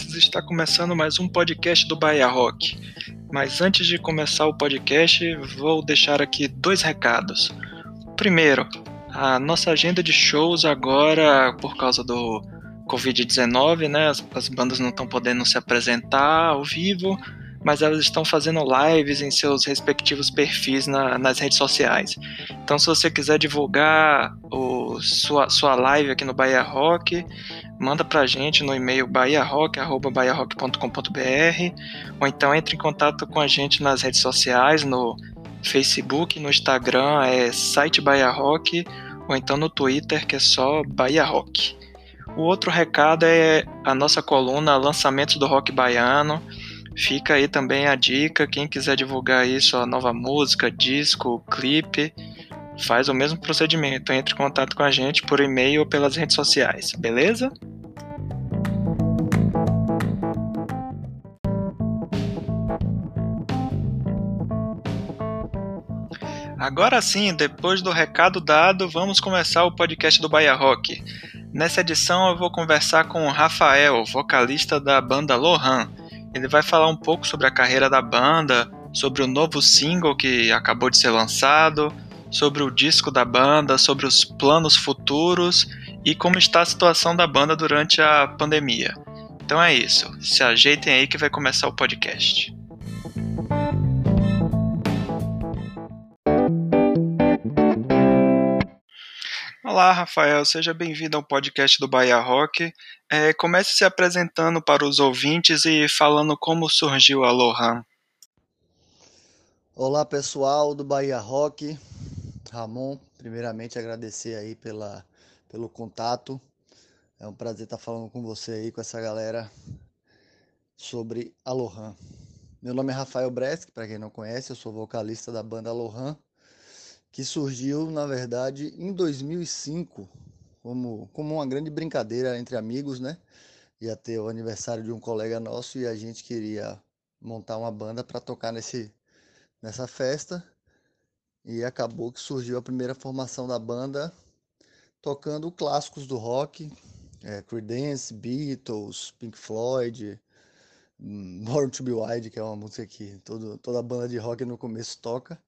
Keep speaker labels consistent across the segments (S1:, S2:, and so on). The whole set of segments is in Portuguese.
S1: Está começando mais um podcast do Bahia Rock. Mas antes de começar o podcast, vou deixar aqui dois recados. Primeiro, a nossa agenda de shows agora, por causa do Covid-19, né? As, as bandas não estão podendo se apresentar ao vivo, mas elas estão fazendo lives em seus respectivos perfis na, nas redes sociais. Então, se você quiser divulgar o, sua, sua live aqui no Bahia Rock, manda pra gente no e-mail bahiarock.com.br ou então entre em contato com a gente nas redes sociais, no Facebook, no Instagram é site Bahia Rock ou então no Twitter que é só Bahia Rock. O outro recado é a nossa coluna Lançamentos do Rock Baiano. Fica aí também a dica, quem quiser divulgar isso, a nova música, disco, clipe, faz o mesmo procedimento. Entre em contato com a gente por e-mail ou pelas redes sociais, beleza? Agora sim, depois do recado dado, vamos começar o podcast do Bahia Rock. Nessa edição eu vou conversar com o Rafael, vocalista da banda Lohan. Ele vai falar um pouco sobre a carreira da banda, sobre o novo single que acabou de ser lançado, sobre o disco da banda, sobre os planos futuros e como está a situação da banda durante a pandemia. Então é isso, se ajeitem aí que vai começar o podcast. Olá, Rafael, seja bem-vindo ao podcast do Bahia Rock. É, comece se apresentando para os ouvintes e falando como surgiu a Lohan.
S2: Olá, pessoal do Bahia Rock. Ramon, primeiramente agradecer aí pela, pelo contato. É um prazer estar falando com você aí, com essa galera sobre a. Meu nome é Rafael Bresk, para quem não conhece, eu sou vocalista da banda Lohan que surgiu, na verdade, em 2005, como, como uma grande brincadeira entre amigos, né? Ia ter o aniversário de um colega nosso e a gente queria montar uma banda para tocar nesse, nessa festa. E acabou que surgiu a primeira formação da banda tocando clássicos do rock, é, Creedence, Beatles, Pink Floyd, hum, Born to Be Wild, que é uma música que todo, toda banda de rock no começo toca.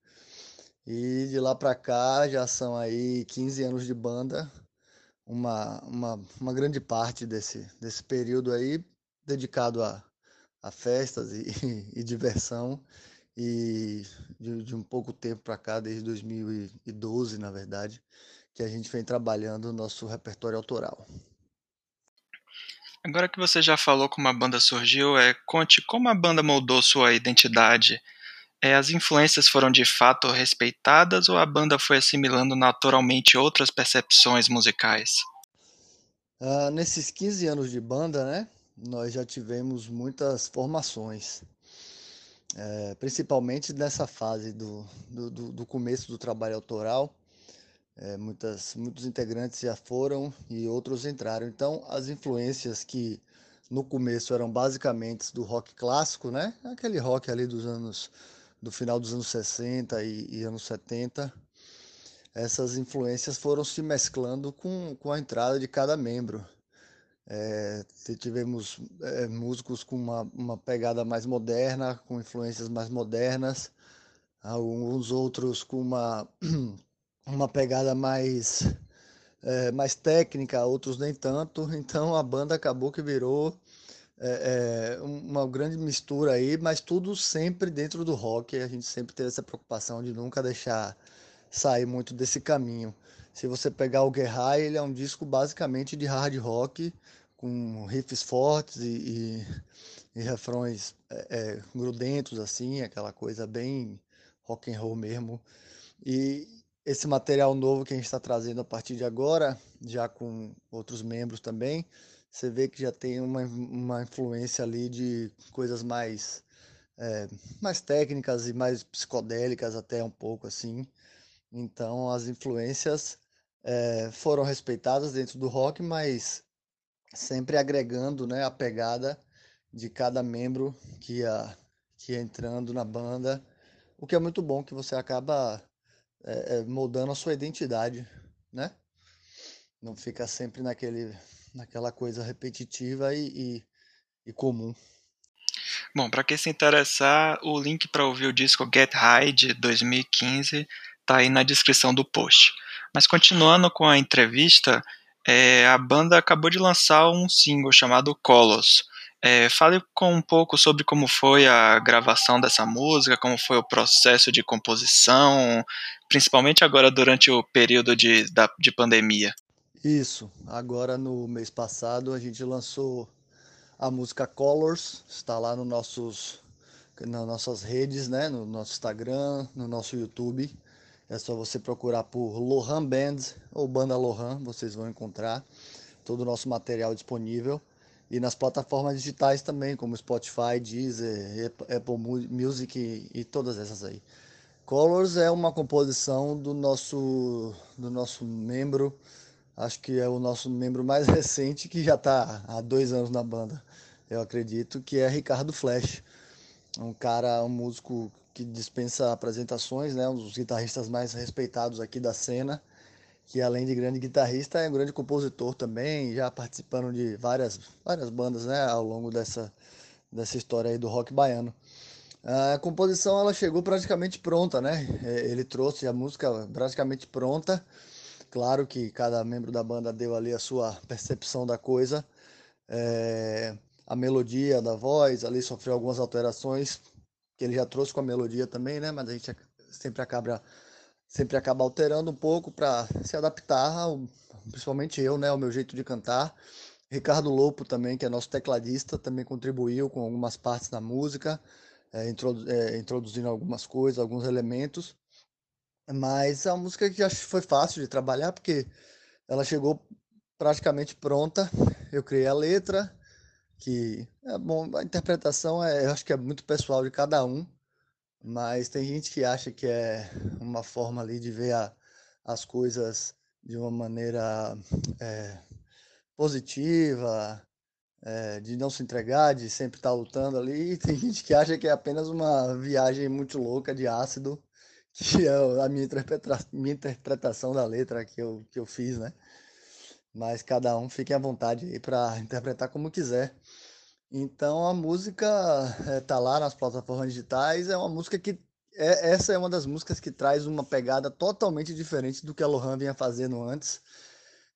S2: E de lá para cá já são aí 15 anos de banda, uma, uma, uma grande parte desse, desse período aí dedicado a, a festas e, e, diversão. E de, de um pouco tempo para cá, desde 2012, na verdade, que a gente vem trabalhando o nosso repertório autoral.
S1: Agora que você já falou como a banda surgiu, é, conte como a banda moldou sua identidade é, as influências foram de fato respeitadas ou a banda foi assimilando naturalmente outras percepções musicais?
S2: Uh, nesses 15 anos de banda, né, nós já tivemos muitas formações, é, principalmente nessa fase do, do, do, começo do trabalho autoral. É, muitas, muitos integrantes já foram e outros entraram. Então, as influências que no começo eram basicamente do rock clássico, né? Aquele rock ali dos anos do final dos anos 60 e, e anos 70, essas influências foram se mesclando com, com a entrada de cada membro. É, tivemos é, músicos com uma, uma pegada mais moderna, com influências mais modernas, alguns outros com uma, uma pegada mais, é, mais técnica, outros nem tanto. Então a banda acabou que virou é, é, uma grande mistura aí, mas tudo sempre dentro do rock. A gente sempre teve essa preocupação de nunca deixar sair muito desse caminho. Se você pegar o Guerra, ele é um disco basicamente de hard rock, com riffs fortes e, e, e refrões é, é, grudentos, assim, aquela coisa bem rock and roll mesmo. E esse material novo que a gente está trazendo a partir de agora, já com outros membros também, você vê que já tem uma, uma influência ali de coisas mais, é, mais técnicas e mais psicodélicas até um pouco assim. Então as influências é, foram respeitadas dentro do rock, mas sempre agregando né, a pegada de cada membro que ia, que ia entrando na banda, o que é muito bom que você acaba é, moldando a sua identidade, né? Não fica sempre naquele naquela coisa repetitiva e, e, e comum.
S1: Bom, para quem se interessar, o link para ouvir o disco Get High de 2015 tá aí na descrição do post. Mas continuando com a entrevista, é, a banda acabou de lançar um single chamado Colos. É, fale com um pouco sobre como foi a gravação dessa música, como foi o processo de composição, principalmente agora durante o período de, da, de pandemia.
S2: Isso, agora no mês passado a gente lançou a música Colors, está lá no nossos, nas nossas redes, né? no nosso Instagram, no nosso YouTube. É só você procurar por Lohan Band ou Banda Lohan, vocês vão encontrar todo o nosso material disponível. E nas plataformas digitais também, como Spotify, Deezer, Apple Music e, todas essas aí. Colors é uma composição do nosso, do nosso membro acho que é o nosso membro mais recente que já está há dois anos na banda, eu acredito, que é Ricardo Flash. Um cara, um músico que dispensa apresentações, né? um dos guitarristas mais respeitados aqui da cena, que além de grande guitarrista é um grande compositor também, já participando de várias, várias bandas né? ao longo dessa, dessa história aí do rock baiano. A composição ela chegou praticamente pronta, né? É, ele trouxe a música praticamente pronta Claro que cada membro da banda deu ali a sua percepção da coisa. É, a melodia da voz ali sofreu algumas alterações que ele já trouxe com a melodia também, né? Mas a gente sempre acaba sempre acaba alterando um pouco para se adaptar, ao, principalmente eu, né, ao meu jeito de cantar. Ricardo Lopo também, que é nosso tecladista, também contribuiu com algumas partes da música, é, introdu é, introduzindo algumas coisas, alguns elementos. Mas uma música que acho que foi fácil de trabalhar, porque ela chegou praticamente pronta. Eu criei a letra, que é bom, a interpretação é, eu acho que é muito pessoal de cada um, mas tem gente que acha que é uma forma ali de ver a, as coisas de uma maneira é, positiva, é, de não se entregar, de sempre estar lutando ali. E tem gente que acha que é apenas uma viagem muito louca de ácido que é a minha, minha interpretação da letra que eu, que eu fiz, né? Mas cada um fique à vontade aí para interpretar como quiser. Então a música é, tá lá nas plataformas digitais, é uma música que é, essa é uma das músicas que traz uma pegada totalmente diferente do que a Lohan vinha fazendo antes.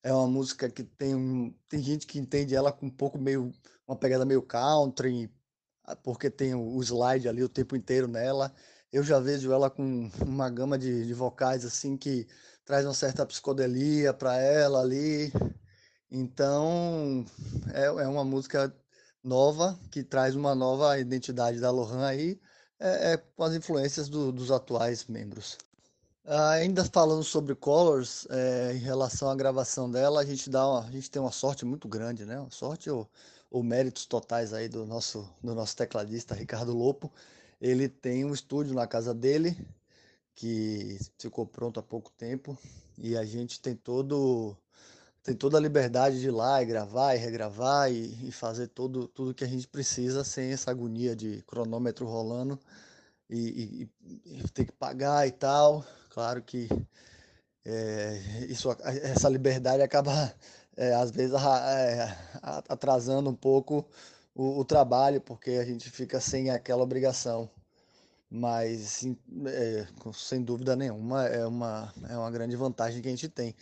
S2: É uma música que tem um, tem gente que entende ela com um pouco meio uma pegada meio country, porque tem o slide ali o tempo inteiro nela eu já vejo ela com uma gama de, de vocais assim que traz uma certa psicodelia para ela ali. Então é, é uma música nova que traz uma nova identidade da Lohan aí, é, é com as influências do, dos atuais membros. ainda falando sobre Colors, é, em relação à gravação dela, a gente dá uma, a gente tem uma sorte muito grande, né? Uma sorte ou, ou méritos totais aí do nosso do nosso tecladista Ricardo Lopo ele tem um estúdio na casa dele que ficou pronto há pouco tempo e a gente tem todo tem toda a liberdade de ir lá e gravar e regravar e, e fazer todo, tudo que a gente precisa sem essa agonia de cronômetro rolando e, e, e ter que pagar e tal. Claro que é, isso, essa liberdade acaba é, às vezes é, atrasando um pouco o, o, trabalho, porque a gente fica sem aquela obrigação. Mas, é, sem dúvida nenhuma, é uma, é uma grande vantagem que a gente tem.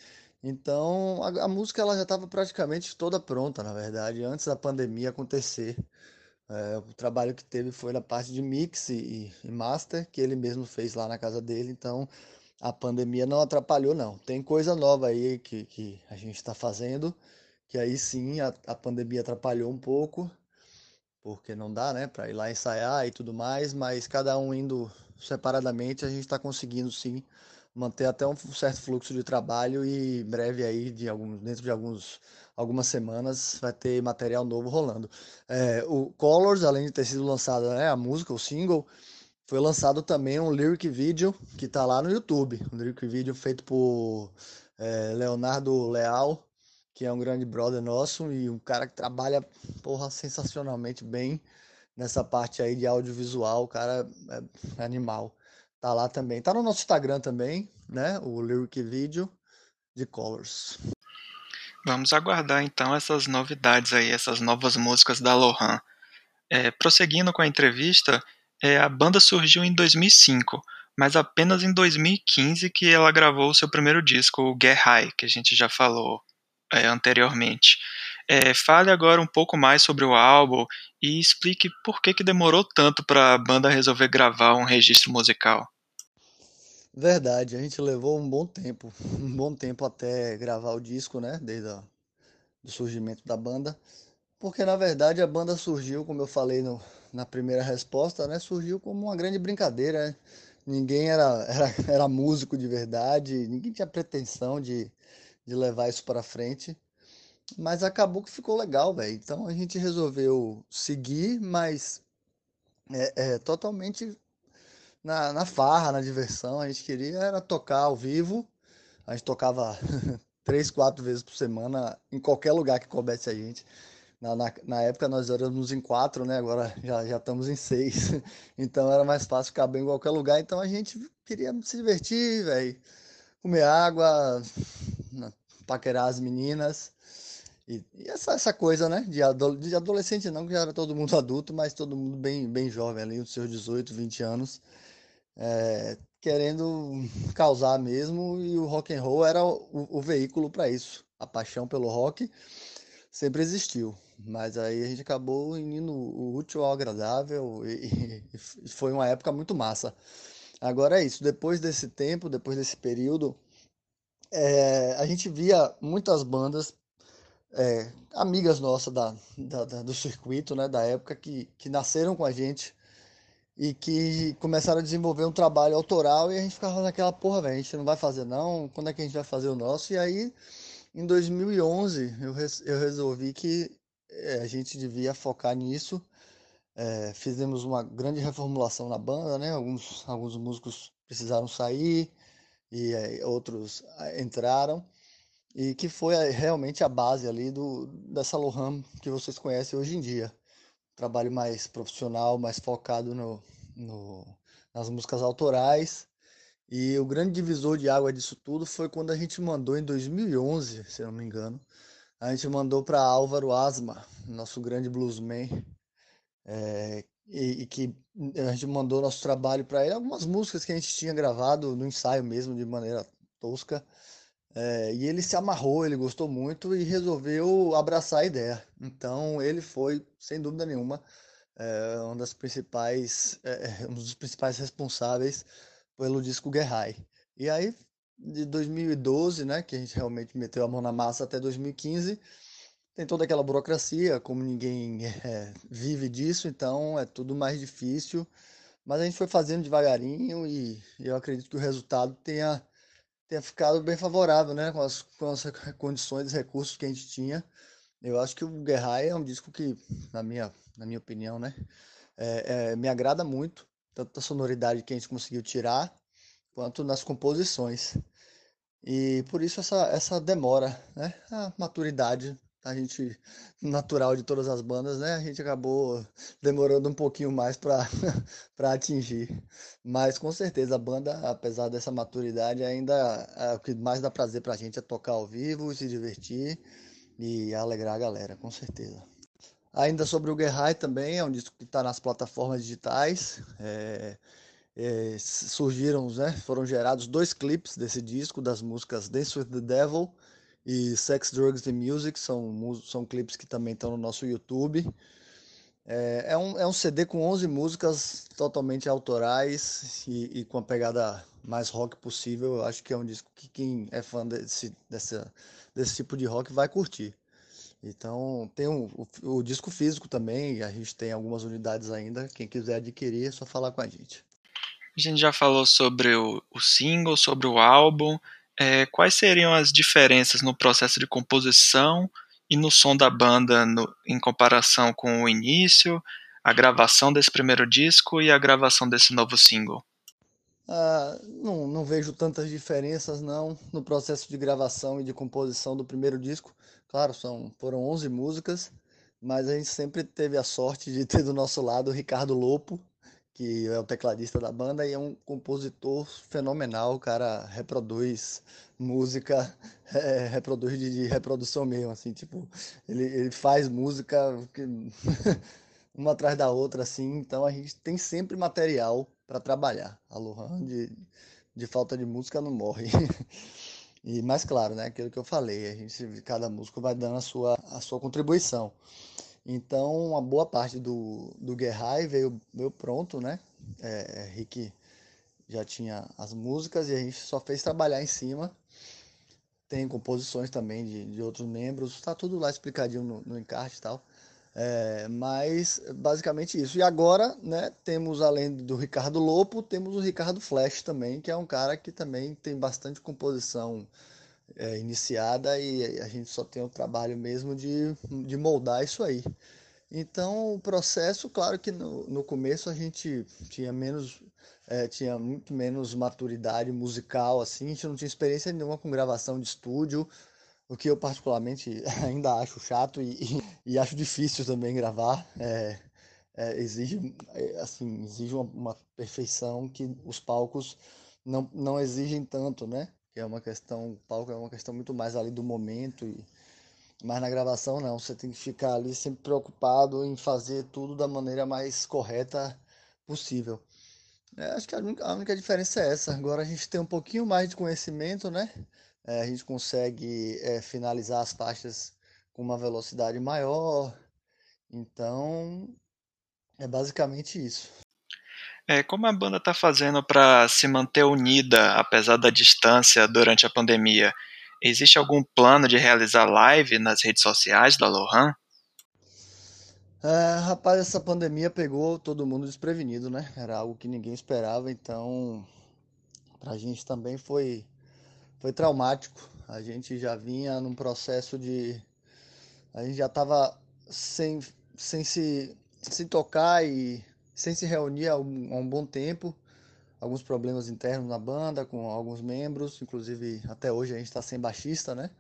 S2: Então, a, a música ela já estava praticamente toda pronta, na verdade, antes da pandemia acontecer. É, o trabalho que teve foi na parte de mix e, e, master, que ele mesmo fez lá na casa dele. Então, a pandemia não atrapalhou, não. Tem coisa nova aí que, que a gente está fazendo, que aí sim a, a pandemia atrapalhou um pouco, porque não dá, né, para ir lá ensaiar e tudo mais, mas cada um indo separadamente, a gente está conseguindo sim manter até um certo fluxo de trabalho e breve aí, de alguns, dentro de alguns, algumas semanas, vai ter material novo rolando. É, o Colors, além de ter sido lançada né, a música, o single, foi lançado também um lyric video que está lá no YouTube, um lyric video feito por é, Leonardo Leal, que é um grande brother nosso e um cara que trabalha, porra, sensacionalmente bem nessa parte aí de audiovisual, o cara é animal. Tá lá também. Tá no nosso Instagram também, né? O Lyric Video de Colors.
S1: Vamos aguardar então essas novidades aí, essas novas músicas da Lohan. É, prosseguindo com a entrevista, é, a banda surgiu em 2005, mas apenas em 2015 que ela gravou o seu primeiro disco, o Get High, que a gente já falou é, anteriormente. É, fale agora um pouco mais sobre o álbum e explique por que, que demorou tanto para a banda resolver gravar um registro musical.
S2: Verdade, a gente levou um bom tempo, um bom tempo até gravar o disco, né? Desde o surgimento da banda. Porque na verdade a banda surgiu, como eu falei no, na primeira resposta, né? Surgiu como uma grande brincadeira. Né? Ninguém era, era, era músico de verdade, ninguém tinha pretensão de, de levar isso para frente. Mas acabou que ficou legal, velho. Então a gente resolveu seguir, mas é, é, totalmente na, na farra, na diversão. A gente queria era tocar ao vivo. A gente tocava três, quatro vezes por semana em qualquer lugar que coubesse a gente. Na, na, na, época nós éramos em quatro, né? Agora já, já estamos em seis. Então era mais fácil caber em qualquer lugar. Então a gente queria se divertir, velho. Comer água, paquerar as meninas. E, e, essa, essa coisa, né? De, de adolescente não, que já era todo mundo adulto, mas todo mundo bem, bem jovem ali, os seus 18, 20 anos. É, querendo causar mesmo, e o rock and roll era o, o veículo para isso. A paixão pelo rock sempre existiu, mas aí a gente acabou unindo o útil ao agradável e, e foi uma época muito massa. Agora é isso, depois desse tempo, depois desse período, é, a gente via muitas bandas é, amigas nossas da, da, da, do circuito, né, da época, que, que nasceram com a gente e que começaram a desenvolver um trabalho autoral e a gente ficava naquela porra, velho, a gente não vai fazer não, quando é que a gente vai fazer o nosso? E aí, em 2011, eu, eu resolvi que é, a gente devia focar nisso. É, fizemos uma grande reformulação na banda, né? Alguns, alguns músicos precisaram sair e é, outros entraram e que foi realmente a base ali do dessa Lohan que vocês conhecem hoje em dia trabalho mais profissional, mais focado no, no, nas músicas autorais. E o grande divisor de água disso tudo foi quando a gente mandou em 2011, se não me engano, a gente mandou para Álvaro Asma, nosso grande bluesman, é, e, e, que a gente mandou nosso trabalho para ele, algumas músicas que a gente tinha gravado no ensaio mesmo, de maneira tosca. É, e ele se amarrou, ele gostou muito e resolveu abraçar a ideia. Então ele foi, sem dúvida nenhuma, é, uma das principais, é, um dos principais responsáveis pelo disco Guerrai. E aí, de 2012, né, que a gente realmente meteu a mão na massa até 2015, tem toda aquela burocracia, como ninguém é, vive disso, então é tudo mais difícil. Mas a gente foi fazendo devagarinho e eu acredito que o resultado tenha tenha ficado bem favorável, né? Com as, com as condições e recursos que a gente tinha. Eu acho que o Guerrai é um disco que, na minha, na minha opinião, né? É, é, me agrada muito, tanto da sonoridade que a gente conseguiu tirar, quanto nas composições. E por isso essa, essa demora, né? A maturidade a gente natural de todas as bandas, né? A gente acabou demorando um pouquinho mais para para atingir. Mas com certeza a banda, apesar dessa maturidade, ainda é, o que mais dá prazer para a gente é tocar ao vivo, se divertir e alegrar a galera, com certeza. Ainda sobre o Guerrai também, é um disco que está nas plataformas digitais. É, é, surgiram, né, foram gerados dois clipes desse disco, das músicas Dance with the Devil e Sex, Drugs and Music, são, são clipes que também estão no nosso YouTube. É, é, um, é um CD com 11 músicas totalmente autorais e, e, com a pegada mais rock possível. Eu acho que é um disco que quem é fã desse, desse, desse tipo de rock vai curtir. Então, tem um, o, o disco físico também, a gente tem algumas unidades ainda. Quem quiser adquirir, é só falar com a gente.
S1: A gente já falou sobre o, o single, sobre o álbum é, quais seriam as diferenças no processo de composição e no som da banda no, em comparação com o início, a gravação desse primeiro disco e a gravação desse novo single?
S2: Ah, não, não vejo tantas diferenças não no processo de gravação e de composição do primeiro disco. Claro, são, foram 11 músicas, mas a gente sempre teve a sorte de ter do nosso lado o Ricardo Lopo, que é o tecladista da banda e é um compositor fenomenal. O cara reproduz música, é, reproduz de, de, reprodução mesmo, assim, tipo, ele, ele faz música uma atrás da outra, assim, então a gente tem sempre material para trabalhar. A Lohan de, de falta de música não morre. E mais claro, né, aquilo que eu falei, a gente cada músico vai dando a sua a sua contribuição. Então, uma boa parte do, do Guerrai veio, veio pronto, né? É, é, Rick já tinha as músicas e a gente só fez trabalhar em cima. Tem composições também de, de outros membros, está tudo lá explicadinho no, no encarte e tal. É, mas basicamente isso. E agora, né, temos além do Ricardo Lopo, temos o Ricardo Flash também, que é um cara que também tem bastante composição é, iniciada e a gente só tem o trabalho mesmo de, de moldar isso aí. Então, o processo, claro que no, no começo a gente tinha menos, é, tinha muito menos maturidade musical, assim, a gente não tinha experiência nenhuma com gravação de estúdio, o que eu particularmente ainda acho chato e, e, e acho difícil também gravar. É, é, exige, é, assim, exige uma, uma perfeição que os palcos não, não exigem tanto, né? Que é uma questão, o palco é uma questão muito mais ali do momento, e, mas na gravação não, você tem que ficar ali sempre preocupado em fazer tudo da maneira mais correta possível. É, acho que a única, a única, diferença é essa. Agora a gente tem um pouquinho mais de conhecimento, né? É, a gente consegue é, finalizar as faixas com uma velocidade maior. Então, é basicamente isso.
S1: É, como a banda está fazendo para se manter unida, apesar da distância, durante a pandemia? Existe algum plano de realizar live nas redes sociais da Lohan?
S2: É, rapaz, essa pandemia pegou todo mundo desprevenido, né? Era algo que ninguém esperava, então pra gente também foi, foi traumático. A gente já vinha num processo de. A gente já estava sem, sem se, se tocar e sem se reunir há um, há um bom tempo. Alguns problemas internos na banda, com alguns membros, inclusive até hoje a gente está sem baixista, né?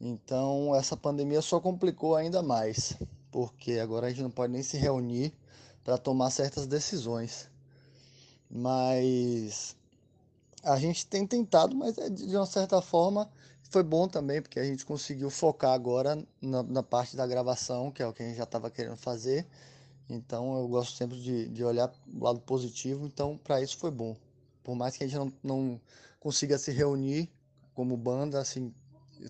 S2: Então essa pandemia só complicou ainda mais, porque agora a gente não pode nem se reunir para tomar certas decisões. Mas a gente tem tentado, mas é de uma certa forma foi bom também, porque a gente conseguiu focar agora na, na parte da gravação, que é o que a gente já estava querendo fazer, então eu gosto sempre de, de olhar o lado positivo, então para isso foi bom. Por mais que a gente não, não consiga se reunir como banda, assim,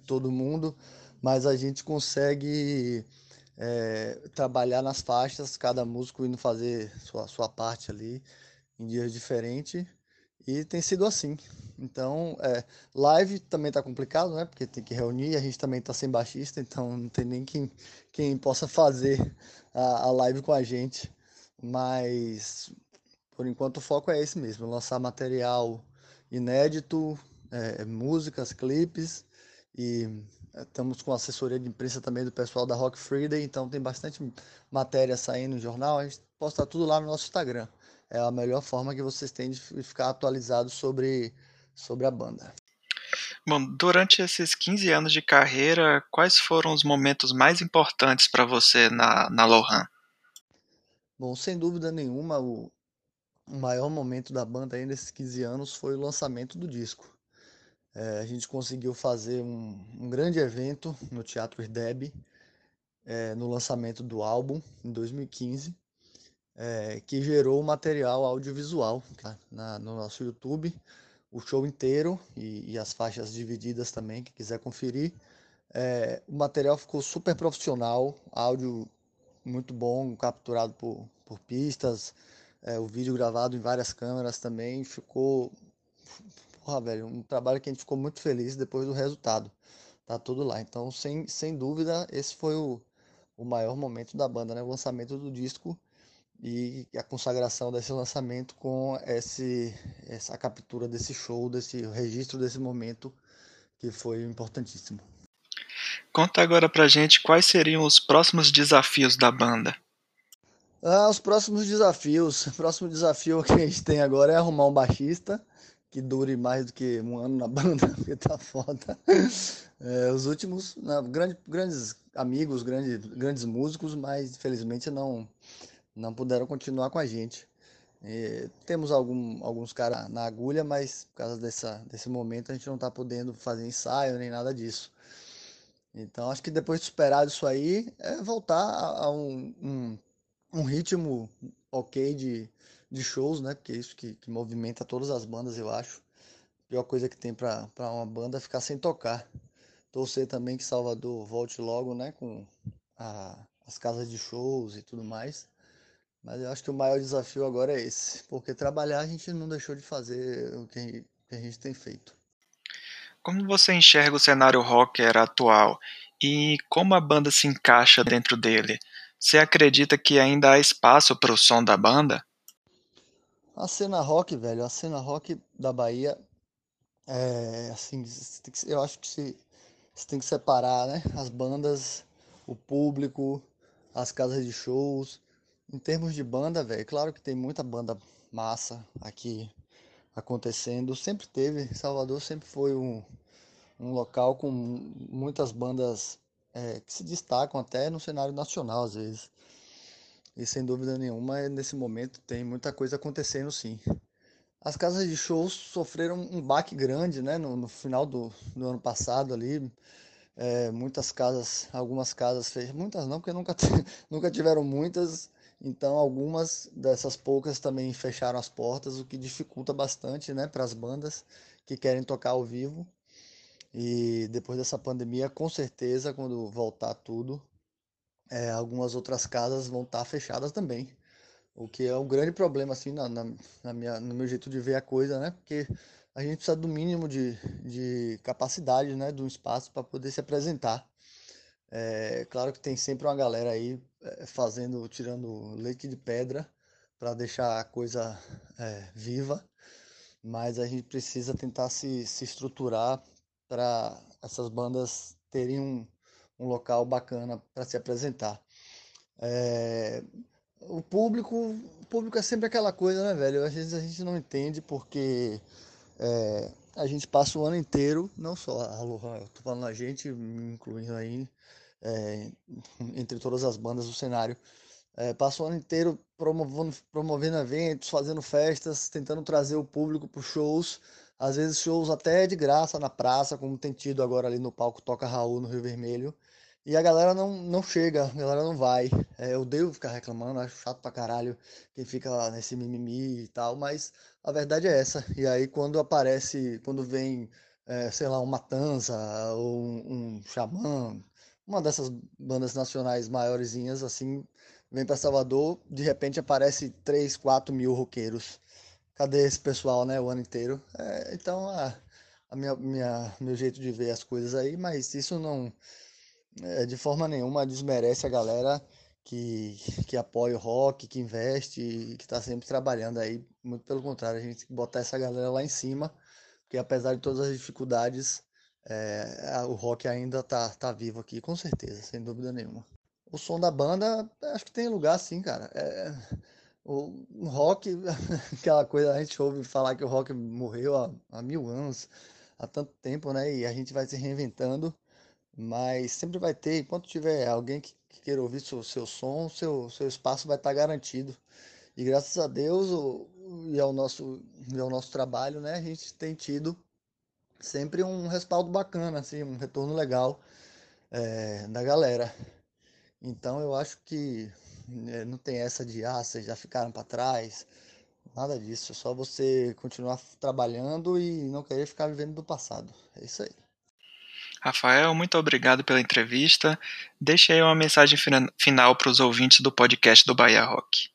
S2: todo mundo, mas a gente consegue é, trabalhar nas faixas, cada músico indo fazer sua, sua parte ali em dias diferentes. E tem sido assim. Então, é, live também tá complicado, né? Porque tem que reunir, a gente também tá sem baixista, então não tem nem quem, quem possa fazer a, a live com a gente. Mas, por enquanto, o foco é esse mesmo: lançar material inédito, é, músicas, clipes e é, estamos com assessoria de imprensa também do pessoal da Rock Friday, então tem bastante matéria saindo no jornal. A gente posta tudo lá no nosso Instagram. É a melhor forma que vocês têm de ficar atualizados sobre sobre a banda.
S1: Bom, durante esses 15 anos de carreira, quais foram os momentos mais importantes para você na, na Lohan?
S2: Bom, sem dúvida nenhuma, o, maior momento da banda aí nesses 15 anos foi o lançamento do disco. É, a gente conseguiu fazer um, um, grande evento no Teatro Irdeb, é, no lançamento do álbum, em 2015, é, que gerou material audiovisual tá? Na, no nosso YouTube o show inteiro e, e, as faixas divididas também, quem quiser conferir. É, o material ficou super profissional, áudio muito bom, capturado por, por pistas, é, o vídeo gravado em várias câmeras também, ficou, porra, velho, um trabalho que a gente ficou muito feliz depois do resultado. Tá tudo lá. Então, sem, sem dúvida, esse foi o, o maior momento da banda, né? O lançamento do disco e a consagração desse lançamento com esse, essa captura desse show, desse registro desse momento que foi importantíssimo.
S1: Conta agora pra gente quais seriam os próximos desafios da banda.
S2: Ah, os próximos desafios. O próximo desafio que a gente tem agora é arrumar um baixista que dure mais do que um ano na banda, porque tá foda. É, os últimos, grande, grandes amigos, grandes, grandes músicos, mas infelizmente não, não puderam continuar com a gente. E temos algum, alguns caras na agulha, mas por causa dessa, desse momento a gente não está podendo fazer ensaio nem nada disso. Então acho que depois de superar isso aí, é voltar a, a um, um, um, ritmo ok de, de shows, né? Porque é isso que, que movimenta todas as bandas, eu acho. A pior coisa que tem para uma banda é ficar sem tocar. Torcer também que Salvador volte logo, né? Com a, as casas de shows e tudo mais. Mas eu acho que o maior desafio agora é esse, porque trabalhar a gente não deixou de fazer o que a gente tem feito.
S1: Como você enxerga o cenário rocker atual e como a banda se encaixa dentro dele? Você acredita que ainda há espaço para o som da banda?
S2: A cena rock, velho, a cena rock da Bahia é assim, eu acho que você tem que separar, né? As bandas, o público, as casas de shows. Em termos de banda, velho, claro que tem muita banda massa aqui acontecendo. Sempre teve, Salvador sempre foi um, um local com muitas bandas é, que se destacam até no cenário nacional às vezes. E sem dúvida nenhuma, nesse momento tem muita coisa acontecendo sim. As casas de shows sofreram um baque grande né, no, no final do, do ano passado ali. É, muitas casas, algumas casas fez, muitas não, porque nunca, nunca tiveram muitas, então algumas dessas poucas também fecharam as portas, o que dificulta bastante né, para as bandas que querem tocar ao vivo. E depois dessa pandemia, com certeza, quando voltar tudo, é, algumas outras casas vão estar fechadas também. O que é um grande problema, assim, na, na, na, minha, no meu jeito de ver a coisa, né? Porque a gente precisa do mínimo de, de capacidade, né? De um espaço para poder se apresentar. É, claro que tem sempre uma galera aí fazendo, tirando leite de pedra para deixar a coisa é, viva, mas a gente precisa tentar se, se estruturar para essas bandas terem um, um local bacana para se apresentar. É, o público, o público é sempre aquela coisa, né, velho? Às vezes a gente não entende porque é, a gente passa o ano inteiro, não só a Lohan, eu tô falando a gente, incluindo aí, é, entre todas as bandas do cenário. É, passa o ano inteiro promovendo, promovendo eventos, fazendo festas, tentando trazer o público para shows. Às vezes shows até de graça na praça, como tem tido agora ali no palco Toca Raul, no Rio Vermelho. E a galera não, não chega, a galera não vai. É, eu devo ficar reclamando, acho chato pra caralho quem fica nesse mimimi e tal, mas a verdade é essa. E aí quando aparece, quando vem, é, sei lá, um Matanza ou um, um Xamã, uma dessas bandas nacionais maiorzinhas, assim, vem para Salvador, de repente aparece 3, 4 mil roqueiros. Cadê esse pessoal, né, o ano inteiro? É, então, a, a minha, minha, meu jeito de ver as coisas aí, mas isso não, é, de forma nenhuma, desmerece a galera que, que apoia o rock, que investe que está sempre trabalhando aí. Muito pelo contrário, a gente tem que botar essa galera lá em cima, porque apesar de todas as dificuldades, é, o rock ainda tá, tá vivo aqui, com certeza, sem dúvida nenhuma. O som da banda, acho que tem lugar sim, cara. É, o, o, rock, aquela coisa, a gente ouve falar que o rock morreu há, há mil anos, há tanto tempo, né? E a gente vai se reinventando, mas sempre vai ter, enquanto tiver alguém que, que queira ouvir seu, seu som, seu, seu espaço vai estar garantido. E graças a Deus o, e, ao nosso, e ao nosso trabalho, né? A gente tem tido sempre um respaldo bacana, assim, um retorno legal é, da galera. Então eu acho que é, não tem essa de ah, vocês já ficaram para trás, nada disso. É só você continuar trabalhando e não querer ficar vivendo do passado. É isso aí.
S1: Rafael, muito obrigado pela entrevista. Deixe aí uma mensagem final para os ouvintes do podcast do Bahia Rock.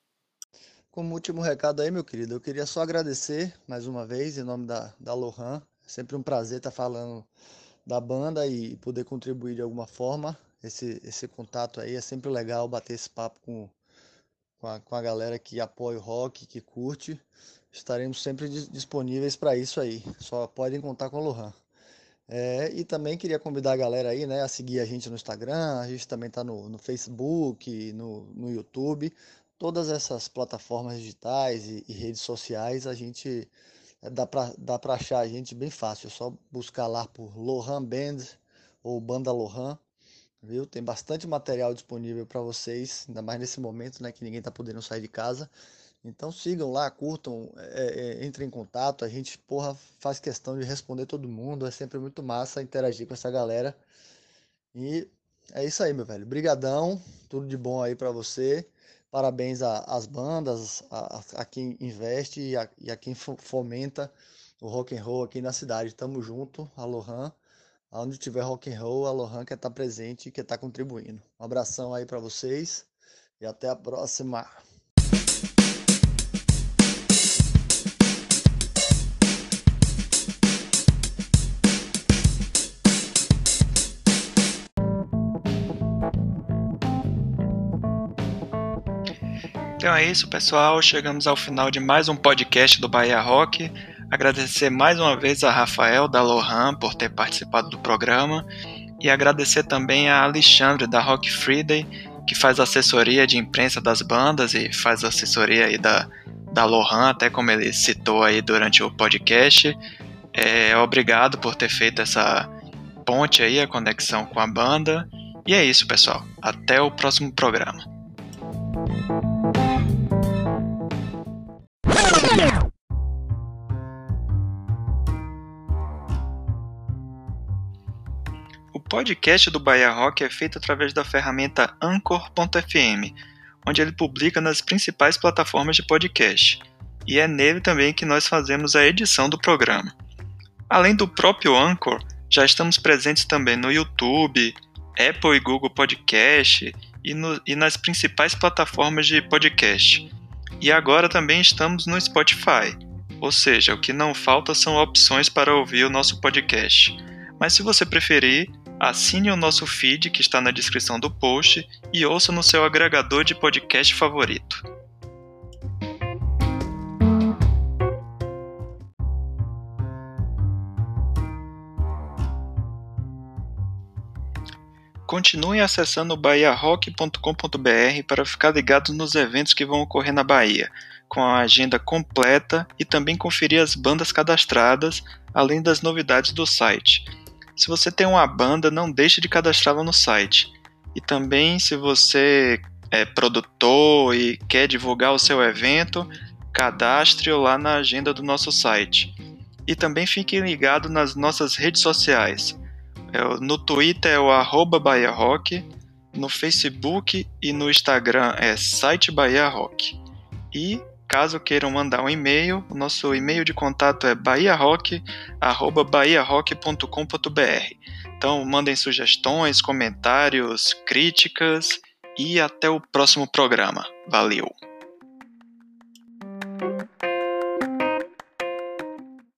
S2: Como último recado aí, meu querido, eu queria só agradecer mais uma vez em nome da, da Lohan é sempre um prazer estar falando da banda e poder contribuir de alguma forma. Esse, esse contato aí é sempre legal bater esse papo com, com, a, com a galera que apoia o rock, que curte. Estaremos sempre disponíveis para isso aí. Só podem contar com o Lohan. É, e também queria convidar a galera aí, né, a seguir a gente no Instagram, a gente também está no, no Facebook, no, no YouTube, todas essas plataformas digitais e, e redes sociais, a gente dá pra, dá pra achar a gente bem fácil. É só buscar lá por Lohan Band ou Banda Lohan, viu? Tem bastante material disponível para vocês, ainda mais nesse momento, né, que ninguém tá podendo sair de casa. Então sigam lá, curtam, é, é, entrem em contato. A gente, porra, faz questão de responder todo mundo. É sempre muito massa interagir com essa galera. E é isso aí, meu velho. Brigadão, tudo de bom aí para você. Parabéns às bandas, a, a, quem investe e a, e a quem fomenta o rock and roll aqui na cidade. Tamo junto, Alohan. Onde tiver rock and roll, Alohan quer estar tá presente e quer estar tá contribuindo. Um abração aí para vocês e até a próxima.
S1: Então é isso, pessoal. Chegamos ao final de mais um podcast do Bahia Rock. Agradecer mais uma vez a Rafael da Lohan por ter participado do programa e agradecer também a Alexandre da Rock Friday, que faz assessoria de imprensa das bandas e faz assessoria aí da, da Lohan, até como ele citou aí durante o podcast. É, obrigado por ter feito essa ponte aí, a conexão com a banda. E é isso, pessoal. Até o próximo programa. Podcast do Bahia Rock é feito através da ferramenta Anchor.fm, onde ele publica nas principais plataformas de podcast, e é nele também que nós fazemos a edição do programa. Além do próprio Anchor, já estamos presentes também no YouTube, Apple e Google Podcast e, no, e nas principais plataformas de podcast. E agora também estamos no Spotify, ou seja, o que não falta são opções para ouvir o nosso podcast. Mas se você preferir, Assine o nosso feed que está na descrição do post e ouça no seu agregador de podcast favorito. Continue acessando bahiarock.com.br para ficar ligado nos eventos que vão ocorrer na Bahia, com a agenda completa e também conferir as bandas cadastradas, além das novidades do site. Se você tem uma banda, não deixe de cadastrá-la no site. E também, se você é produtor e quer divulgar o seu evento, cadastre-o lá na agenda do nosso site. E também fique ligado nas nossas redes sociais. É no Twitter é o arroba Bahia Rock, no Facebook e no Instagram é site Bahia Rock. E Caso queiram mandar um e-mail, o nosso e-mail de contato é bahiarock@bahiarock.com.br. Então, mandem sugestões, comentários, críticas e até o próximo programa. Valeu!